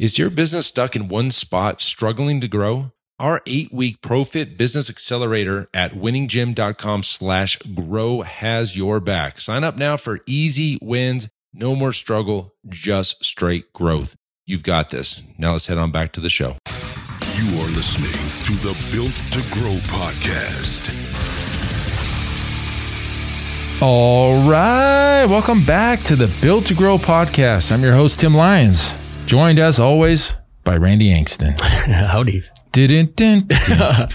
Is your business stuck in one spot, struggling to grow? Our eight-week ProFit Business Accelerator at winninggym.com slash grow has your back. Sign up now for easy wins, no more struggle, just straight growth. You've got this. Now let's head on back to the show. You are listening to the Built to Grow podcast. All right. Welcome back to the Built to Grow podcast. I'm your host, Tim Lyons, joined as always by Randy Angston. Howdy. Didn't.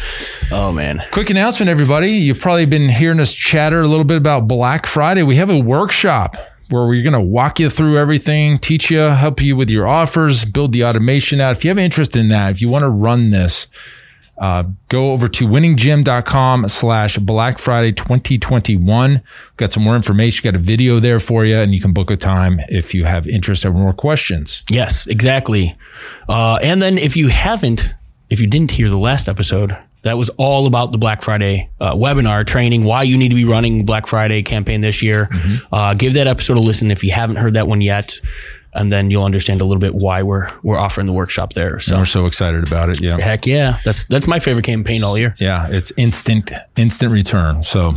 Oh man. Quick announcement, everybody. You've probably been hearing us chatter a little bit about Black Friday. We have a workshop where we're going to walk you through everything, teach you, help you with your offers, build the automation out. If you have interest in that, if you want to run this, uh, go over to winninggym.com slash Black Friday 2021. We've got some more information, got a video there for you, and you can book a time if you have interest or more questions. Yes, exactly. Uh, and then if you haven't, if you didn't hear the last episode, that was all about the Black Friday uh, webinar training, why you need to be running Black Friday campaign this year. Uh, give that episode a listen if you haven't heard that one yet, and then you'll understand a little bit why we're we're offering the workshop there. So So we're so excited about it. Yeah. heck yeah, that's that's my favorite campaign all year. Yeah, it's instant, instant return. So,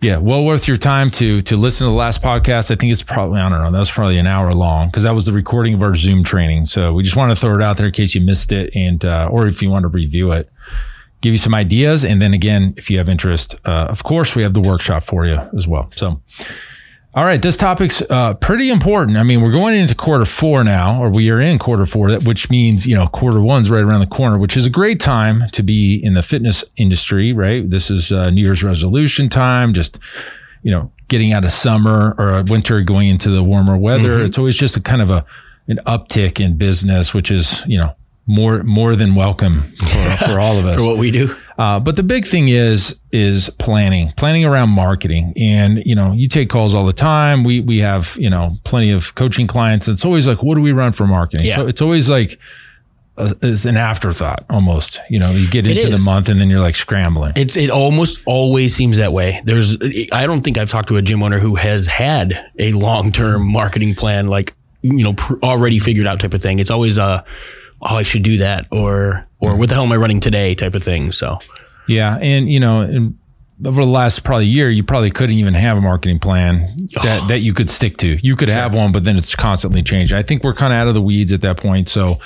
yeah, well worth your time to to listen to the last podcast. I think it's probably I don't know that was probably an hour long because that was the recording of our Zoom training. So we just want to throw it out there in case you missed it, and uh, or if you want to review it, give you some ideas, and then again, if you have interest, uh, of course, we have the workshop for you as well. So. All right, this topic's uh, pretty important. I mean, we're going into quarter four now, or we are in quarter four, which means you know quarter one's right around the corner, which is a great time to be in the fitness industry. Right, this is uh, New Year's resolution time. Just you know, getting out of summer or winter, going into the warmer weather. It's always just a kind of a an uptick in business, which is you know more more than welcome for, for all of us. For what we do, Uh, but the big thing is is planning, planning around marketing. And you know, you take calls all the time. We we have you know plenty of coaching clients. It's always like, what do we run for marketing? Yeah. So it's always like a, it's an afterthought almost. You know, you get into the month and then you're like scrambling. It's it almost always seems that way. There's I don't think I've talked to a gym owner who has had a long term marketing plan like you know pr- already figured out type of thing. It's always a oh I should do that or or what the hell am I running today type of thing. So Yeah, and you know, in, over the last probably year, you probably couldn't even have a marketing plan that, that you could stick to. You could have one, but then it's constantly changing. I think we're kind of out of the weeds at that point. So,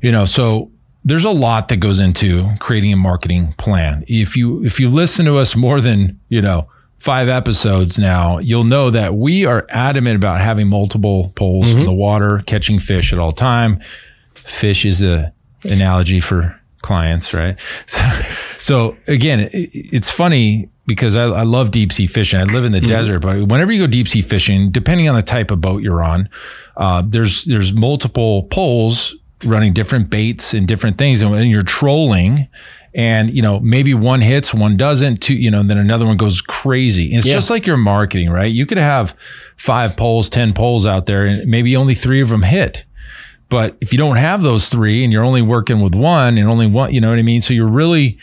you know, so there's a lot that goes into creating a marketing plan. If you if you listen to us more than you know five episodes now, you'll know that we are adamant about having multiple poles in mm-hmm. the water, catching fish at all time. Fish is a analogy for clients, right? So, so again, it, it's funny because I, I love deep sea fishing. I live in the desert, but whenever you go deep sea fishing, depending on the type of boat you're on, uh, there's there's multiple poles running different baits and different things, and when you're trolling. And you know maybe one hits, one doesn't. Two, you know, and then another one goes crazy. And it's Yeah. just like your marketing, right? You could have five poles, ten poles out there, and maybe only three of them hit. But if you don't have those three and you're only working with one and only one, you know what I mean? So you're really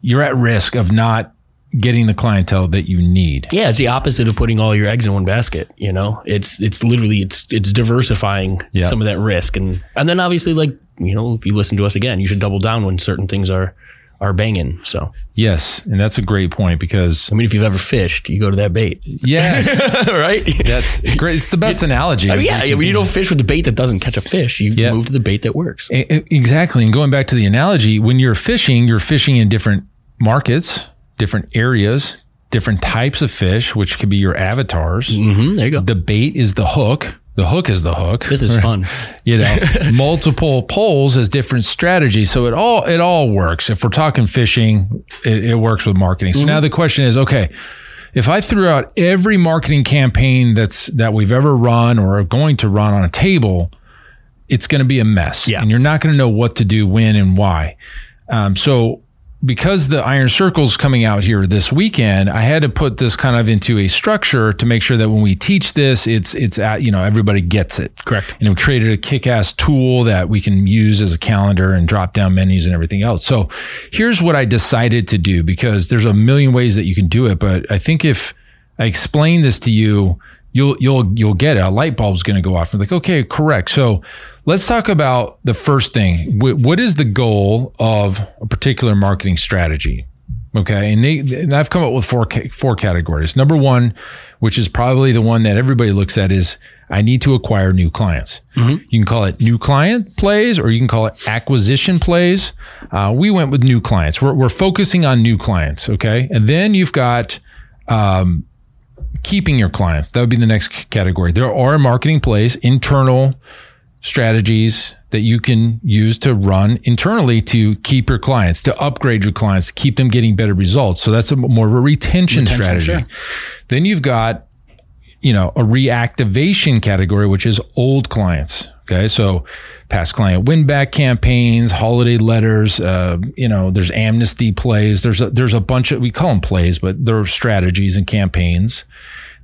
you're at risk of not getting the clientele that you need. yeah, it's the opposite of putting all your eggs in one basket. You know, it's it's literally it's it's diversifying Yeah. some of that risk and and then obviously like you know if you listen to us again, you should double down when certain things are are banging. So Yes, and that's a great point because I mean, if you've ever fished, you go to that bait, yes, right? that's great. It's the best analogy. I mean, yeah, You when you don't fish with the bait that doesn't catch a fish, you Yeah. move to the bait that works. Exactly. And going back to the analogy, when you're fishing, you're fishing in different markets, different areas, different types of fish, which could be your avatars. hmm there you go. The bait is the hook. The hook is the hook. This is fun. you know multiple poles as different strategies so it all it all works if we're talking fishing it, it works with marketing so now the question is okay if i threw out every marketing campaign that's that we've ever run or are going to run on a table it's going to be a mess Yeah. and you're not going to know what to do when and why um, so because the iron circle's coming out here this weekend i had to put this kind of into a structure to make sure that when we teach this it's it's at you know everybody gets it. Correct. and we created a kick-ass tool that we can use as a calendar and drop down menus and everything else. So here's what i decided to do because there's a million ways that you can do it but i think if i explain this to you you'll you'll you'll get it. A light bulb's going to go off. And like okay correct. So let's talk about the first thing. What is the goal of a particular marketing strategy? Okay, and, they, and I've come up with four four categories. Number one, which is probably the one that everybody looks at, is I need to acquire new clients. You can call it new client plays, or you can call it acquisition plays. Uh, we went with new clients. We're, we're focusing on new clients. Okay, and then you've got keeping your clients. That would be the next category. There are marketing plays, internal strategies that you can use to run internally to keep your clients, to upgrade your clients, keep them getting better results. So that's a more of a retention, strategy. sure. Then you've got, you know, a reactivation category, which is old clients. Okay. So past client win back campaigns, holiday letters, uh, you know, there's amnesty plays. There's a, there's a bunch of, we call them plays, but they're strategies and campaigns.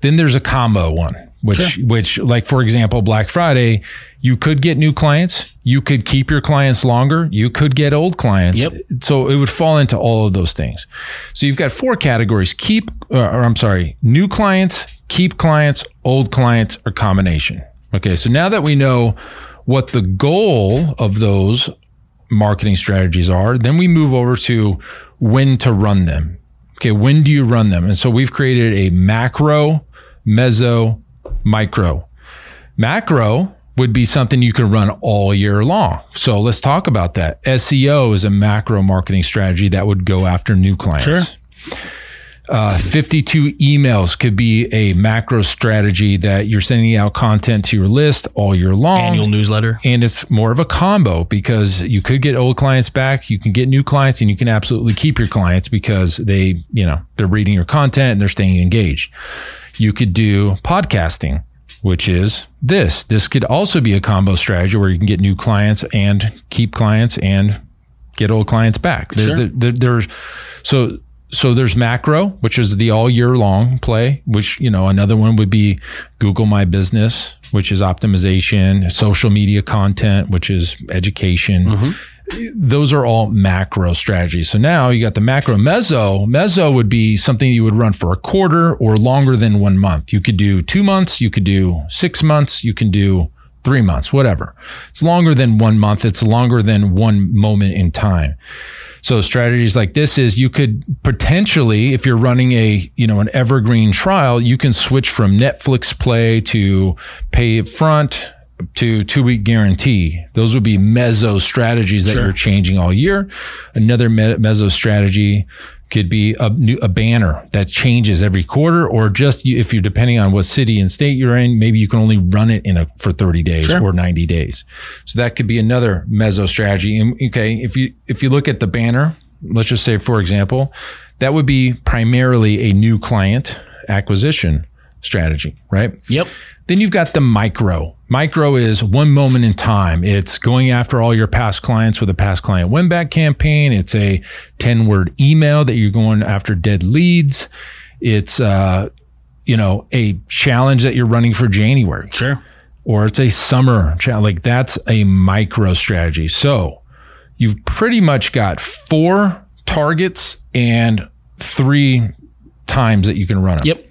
Then there's a combo one, which, which like, for example, Black Friday, you could get new clients. You could keep your clients longer. You could get old clients. Yep. So it would fall into all of those things. So you've got four categories: keep, uh, or I'm sorry, new clients, keep clients, old clients, or combination. Okay. So now that we know what the goal of those marketing strategies are, then we move over to when to run them. Okay. When do you run them? And so we've created a macro, meso, micro. Macro would be something you could run all year long. So let's talk about that. SEO is a macro marketing strategy that would go after new clients. Sure. Uh, 52 emails could be a macro strategy that you're sending out content to your list all year long. Annual newsletter. And it's more of a combo because you could get old clients back, you can get new clients, and you can absolutely keep your clients because they, you know, they're reading your content and they're staying engaged. You could do podcasting, which is this. This could also be a combo strategy where you can get new clients and keep clients and get old clients back. There- Sure. there- there- there's so so there's macro, which is the all year long play, which, you know, another one would be Google My Business, which is optimization, social media content, which is education. Mm-hmm. Those are all macro strategies. So now you got the macro meso. Meso would be something you would run for a quarter or longer than one month. You could do two months, you could do six months, you can do three months, whatever. It's longer than one month. It's longer than one moment in time. So strategies like this is you could potentially, if you're running a, you know, an evergreen trial, you can switch from Netflix play to pay up front to two week guarantee. Those would be meso strategies that Sure. you're changing all year. Another me- meso strategy could be a new, a banner that changes every quarter, or just you, if you're depending on what city and state you're in, maybe you can only run it in a for 30 days Sure. or 90 days. So that could be another meso strategy. And okay, if you if you look at the banner, let's just say for example, that would be primarily a new client acquisition strategy, right? Yep. Then you've got the micro. Micro is one moment in time. It's going after all your past clients with a past client win back campaign. It's a 10 word email that you're going after dead leads. It's, uh, you know, a challenge that you're running for January Sure. or it's a summer challenge. Like that's a micro strategy. So you've pretty much got four targets and three times that you can run them. Yep.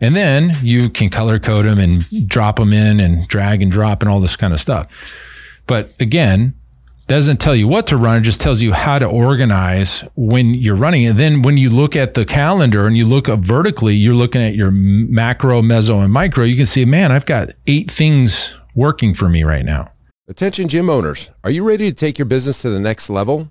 And then you can color code them and drop them in and drag and drop and all this kind of stuff. But again, doesn't tell you what to run. It just tells you how to organize when you're running. And then when you look at the calendar and you look up vertically, you're looking at your macro, meso, and micro. You can see, man, I've got eight things working for me right now. Attention gym owners, are you ready to take your business to the next level?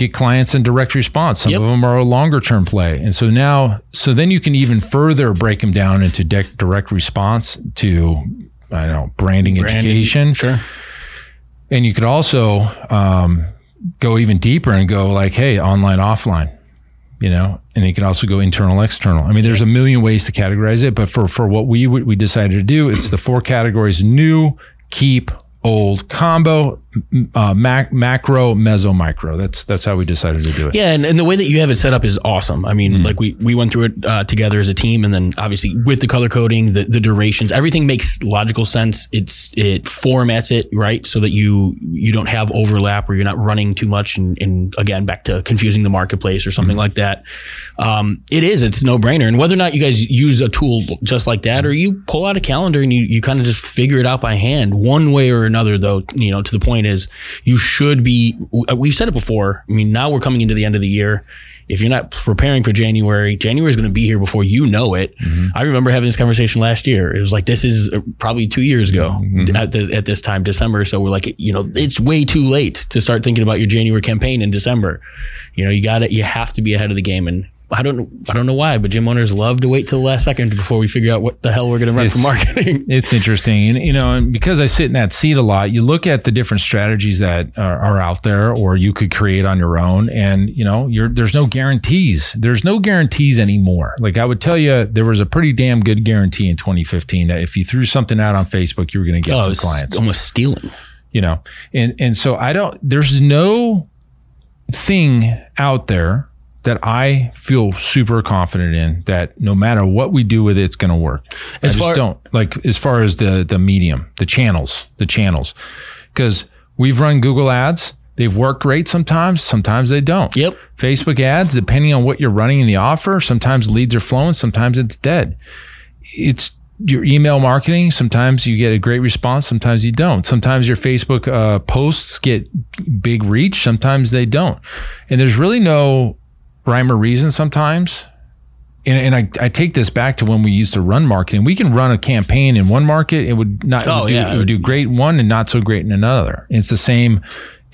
get clients in direct response. Some Yep. of them are a longer term play. And so now, so then you can even further break them down into de- direct response to, I don't know, branding, Branding, education. Sure. And you could also um, go even deeper and go like, hey, online, offline, you know, and you can also go internal, external. I mean, there's a million ways to categorize it, but for, for what we, we decided to do, it's the four categories, new, keep, old combo, uh, mac, macro, meso, micro. That's that's how we decided to do it. Yeah, and, and the way that you have it set up is awesome. I Mm. mean, like we we went through it uh, together as a team, and then obviously with the color coding, the, the durations, everything makes logical sense. It's it formats it right so that you you don't have overlap or you're not running too much, and, and again back to confusing the marketplace or something like that. Um, it is it's no brainer, and whether or not you guys use a tool just like that, or you pull out a calendar and you you kind of just figure it out by hand, one way or another. Though you know, to the point is you should be. We've said it before. I mean, now we're coming into the end of the year. If you're not preparing for January, January is going to be here before you know it. Mm-hmm. I remember having this conversation last year. It was like this is probably two years ago mm-hmm. at, the, at this time, December. So we're like, you know, it's way too late to start thinking about your January campaign in December. You know, you got to You have to be ahead of the game, and I don't I don't know why, but gym owners love to wait till the last second before we figure out what the hell we're going to run for marketing. It's interesting, and you know, and because I sit in that seat a lot, you look at the different strategies that are, are out there, or you could create on your own, and you know, you're, there's no guarantees. There's no guarantees anymore. Like I would tell you, there was a pretty damn good guarantee in 2015 that if you threw something out on Facebook, you were going to get Oh, some it's clients. almost stealing. You know, and and so I don't. There's no thing out there that I feel super confident in that no matter what we do with it, it's going to work. As I just far- don't like as far as the the medium, the channels, the channels, because we've run Google ads. They've worked great sometimes. Sometimes they don't. Yep. Facebook ads, depending on what you're running in the offer, sometimes leads are flowing, sometimes it's dead. It's your email marketing. Sometimes you get a great response, sometimes you don't. Sometimes your Facebook uh, posts get big reach, sometimes they don't. And there's really no rhyme or reason sometimes. And, and I, I take this back to when we used to run marketing. We can run a campaign in one market. It would not, it Oh, would do, yeah. it would do great in one and not so great in another. It's the same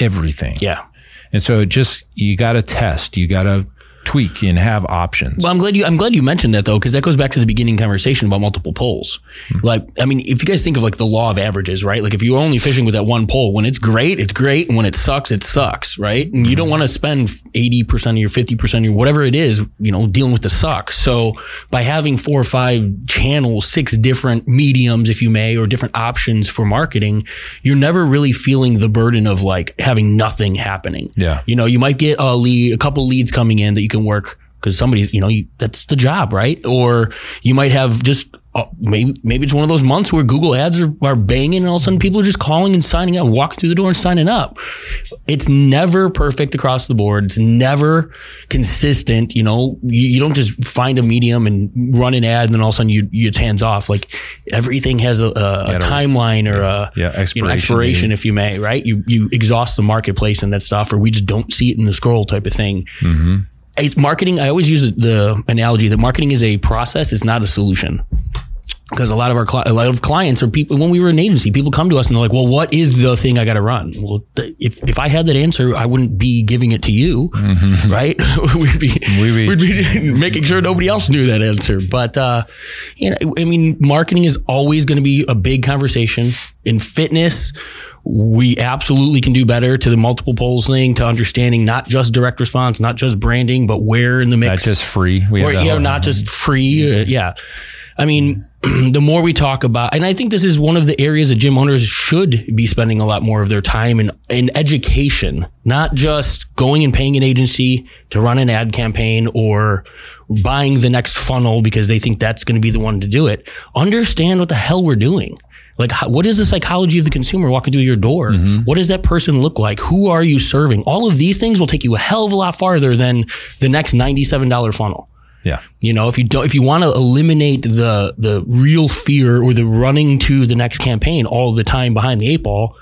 everything. Yeah. And so it just, you got to test, you got to tweak and have options. Well, I'm glad you. I'm glad you mentioned that though, because that goes back to the beginning conversation about multiple poles. Hmm. Like, I mean, if you guys think of like the law of averages, right? Like, if you're only fishing with that one pole, when it's great, it's great, and when it sucks, it sucks, right? And you don't hmm. want to spend eighty percent of your fifty percent of your whatever it is, you know, dealing with the suck. So by having four or five channels, six different mediums, if you may, or different options for marketing, you're never really feeling the burden of like having nothing happening. Yeah. You know, you might get a lead, a couple leads coming in that you can work because somebody's, you know, you, that's the job, right? Or you might have just uh, maybe maybe it's one of those months where Google ads are, are banging and all of a sudden people are just calling and signing up, walking through the door and signing up. It's never perfect across the board. It's never consistent. You know, you, you don't just find a medium and run an ad and then all of a sudden you, you it's hands off. Like everything has a, a, a timeline or a Yeah, you know, expiration expiration if you may, right? You you exhaust the marketplace and that stuff, or we just don't see it in the scroll type of thing. Mm-hmm. It's marketing. I always use the, analogy that marketing is a process; it's not a solution. Because a lot of our cli- a lot of clients or people when we were an agency, people come to us and they're like, "Well, what is the thing I got to run?" Well, th- if if I had that answer, I wouldn't be giving it to you, right? we'd be Mm-hmm. We'd be- we'd be making sure nobody else knew that answer. But uh, you know, I mean, marketing is always going to be a big conversation in fitness. We absolutely can do better to the multiple poles thing, to understanding not just direct response, not just branding, but where in the mix Not just free. We or you know, not just free. uh, yeah, I mean, the more we talk about, and I think this is one of the areas that gym owners should be spending a lot more of their time in in education, not just going and paying an agency to run an ad campaign or buying the next funnel because they think that's going to be the one to do it. Understand what the hell we're doing. Like, how, what is the psychology of the consumer walking through your door? Mm-hmm. What does that person look like? Who are you serving? All of these things will take you a hell of a lot farther than the next ninety-seven dollar funnel. Yeah. You know, if you don't, if you want to eliminate the the real fear or the running to the next campaign all the time behind the eight ball,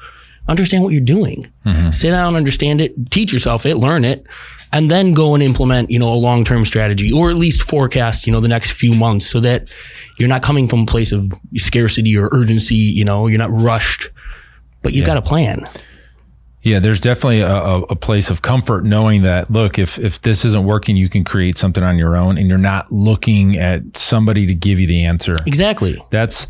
understand what you're doing. Mm-hmm. Sit down, understand it, teach yourself it, learn it, and then go and implement, you know, a long term strategy or at least forecast, you know, the next few months so that you're not coming from a place of scarcity or urgency. You know, you're not rushed, but you've got a plan. Yeah, there's definitely a, a, a place of comfort knowing that look, if if this isn't working, you can create something on your own, and you're not looking at somebody to give you the answer. Exactly. That's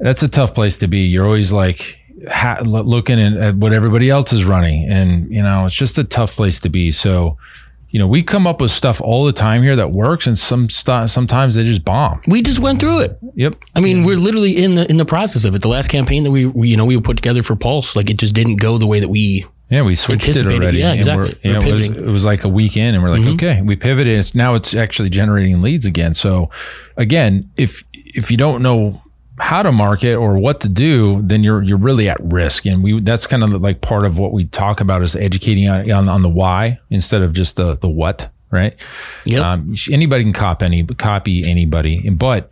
that's a tough place to be. You're always like ha- looking at, at what everybody else is running, and you know it's just a tough place to be. So, you know, we come up with stuff all the time here that works, and some st- sometimes they just bomb. We just went through it. Yep. I mean, we're literally in the in the process of it. The last campaign that we, we you know we put together for Pulse, like it just didn't go the way that we. Yeah, we switched it already. yeah, and exactly. we're- You know, it, was. Mm-hmm. it was like a week in, and we're like, okay, we pivoted. It's now it's actually generating leads again. So, again, if if you don't know how to market or what to do, then you're you're really at risk. And we that's kind of like part of what we talk about is educating on on, on the why instead of just the the what, right? Yeah. Um, anybody can copy any copy anybody, but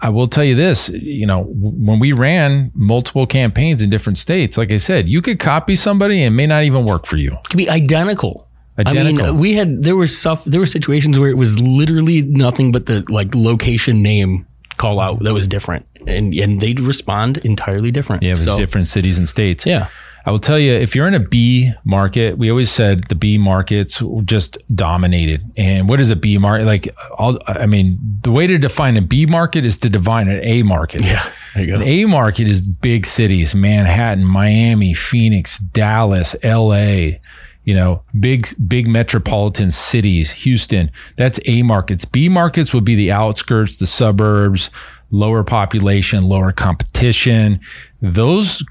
I will tell you this: you know, when we ran multiple campaigns in different states, like I said, you could copy somebody and it may not even work for you. It could be identical. I Identical. mean, we had there were stuff there were situations where it was literally nothing but the like location name call out that was different, and and they'd respond entirely different. Yeah, it was So, different cities and states. Yeah. I will tell you, if you're in a B market, we always said the B markets just dominated. And what is a B market? Like, all, I mean, the way to define a B market is to define an A market. Yeah. There you go. An A market is big cities: Manhattan, Miami, Phoenix, Dallas, L.A. You know, big big metropolitan cities, Houston. That's A markets. B markets would be the outskirts, the suburbs, lower population, lower competition. Those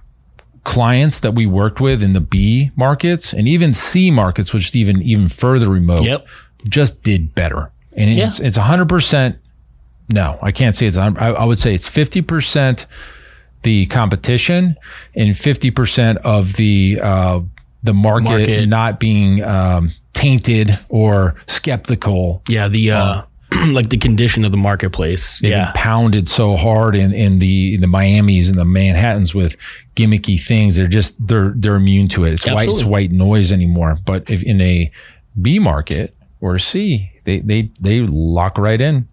clients that we worked with in the B markets and even C markets, which is even even further remote, Yep. just did better. And it's it's hundred percent. No, I can't say it's. I, I would say it's fifty percent the competition and fifty percent of the uh, the market, Market. not being um, tainted or skeptical. Yeah. The uh, like the condition of the marketplace. Yeah. pounded so hard in, in the in the Miami's and the Manhattans with gimmicky things. They're just they're they're immune to it. It's white it's white noise anymore. But if in a B market or C, they they they lock right in.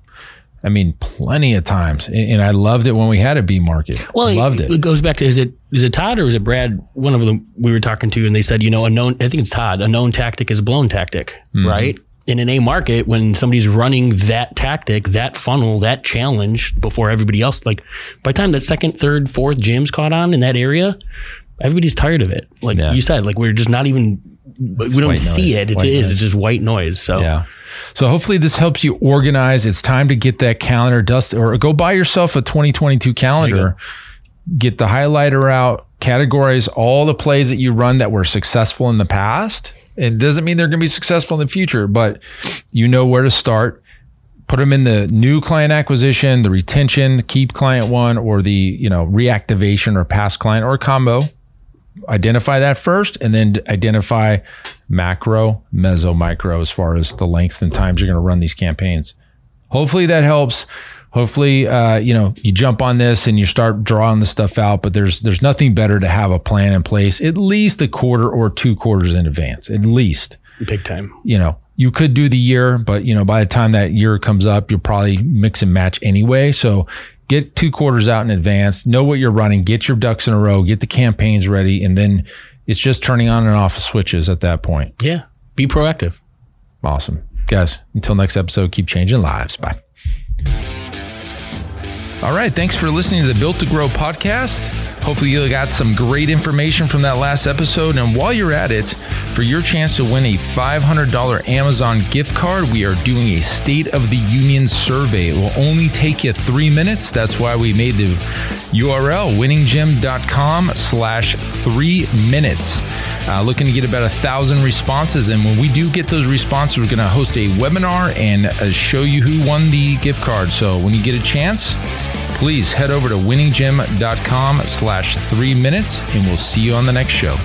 I mean, plenty of times, and, and I loved it when we had a B market. Well, loved it. It goes back to is it is it Todd or is it Brad? One of them we were talking to, and they said, you know, a known. I think it's Todd. A known tactic is a blown tactic, Mm-hmm. right? In an A market, when somebody's running that tactic, that funnel, that challenge before everybody else, like by the time that second, third, fourth gym's caught on in that area, everybody's tired of it. Like Yeah. you said, like we're just not even. we don't see noise. it. It White is. noise. It's just white noise. So Yeah. So hopefully this helps you organize. It's time to get that calendar dust or go buy yourself a 2022 calendar. Get the highlighter out, categorize all the plays that you run that were successful in the past. It doesn't mean they're going to be successful in the future, but you know where to start. Put them in the new client acquisition, the retention, keep client one, or the you know reactivation or past client or combo identify that first and then identify macro, meso, micro as far as the length and times you're going to run these campaigns. Hopefully that helps. Hopefully, uh, you know, you jump on this and you start drawing the stuff out, but there's there's nothing better to have a plan in place at least a quarter or two quarters in advance. At least big time. you know, you could do the year, but you know, by the time that year comes up, you'll probably mix and match anyway. So get two quarters out in advance, know what you're running, get your ducks in a row, get the campaigns ready, and then it's just turning on and off switches at that point. Yeah. Be proactive. Awesome. Guys, until next episode, keep changing lives. Bye. All right. Thanks for listening to the Built to Grow podcast. Hopefully, you got some great information from that last episode. And while you're at it, for your chance to win a $500 Amazon gift card, we are doing a State of the Union survey. It will only take you three minutes. That's why we made the URL winninggym.com slash three minutes. Uh, looking to get about a thousand responses. And when we do get those responses, we're going to host a webinar and uh, show you who won the gift card. So when you get a chance, please head over to winninggym.com slash three minutes and we'll see you on the next show.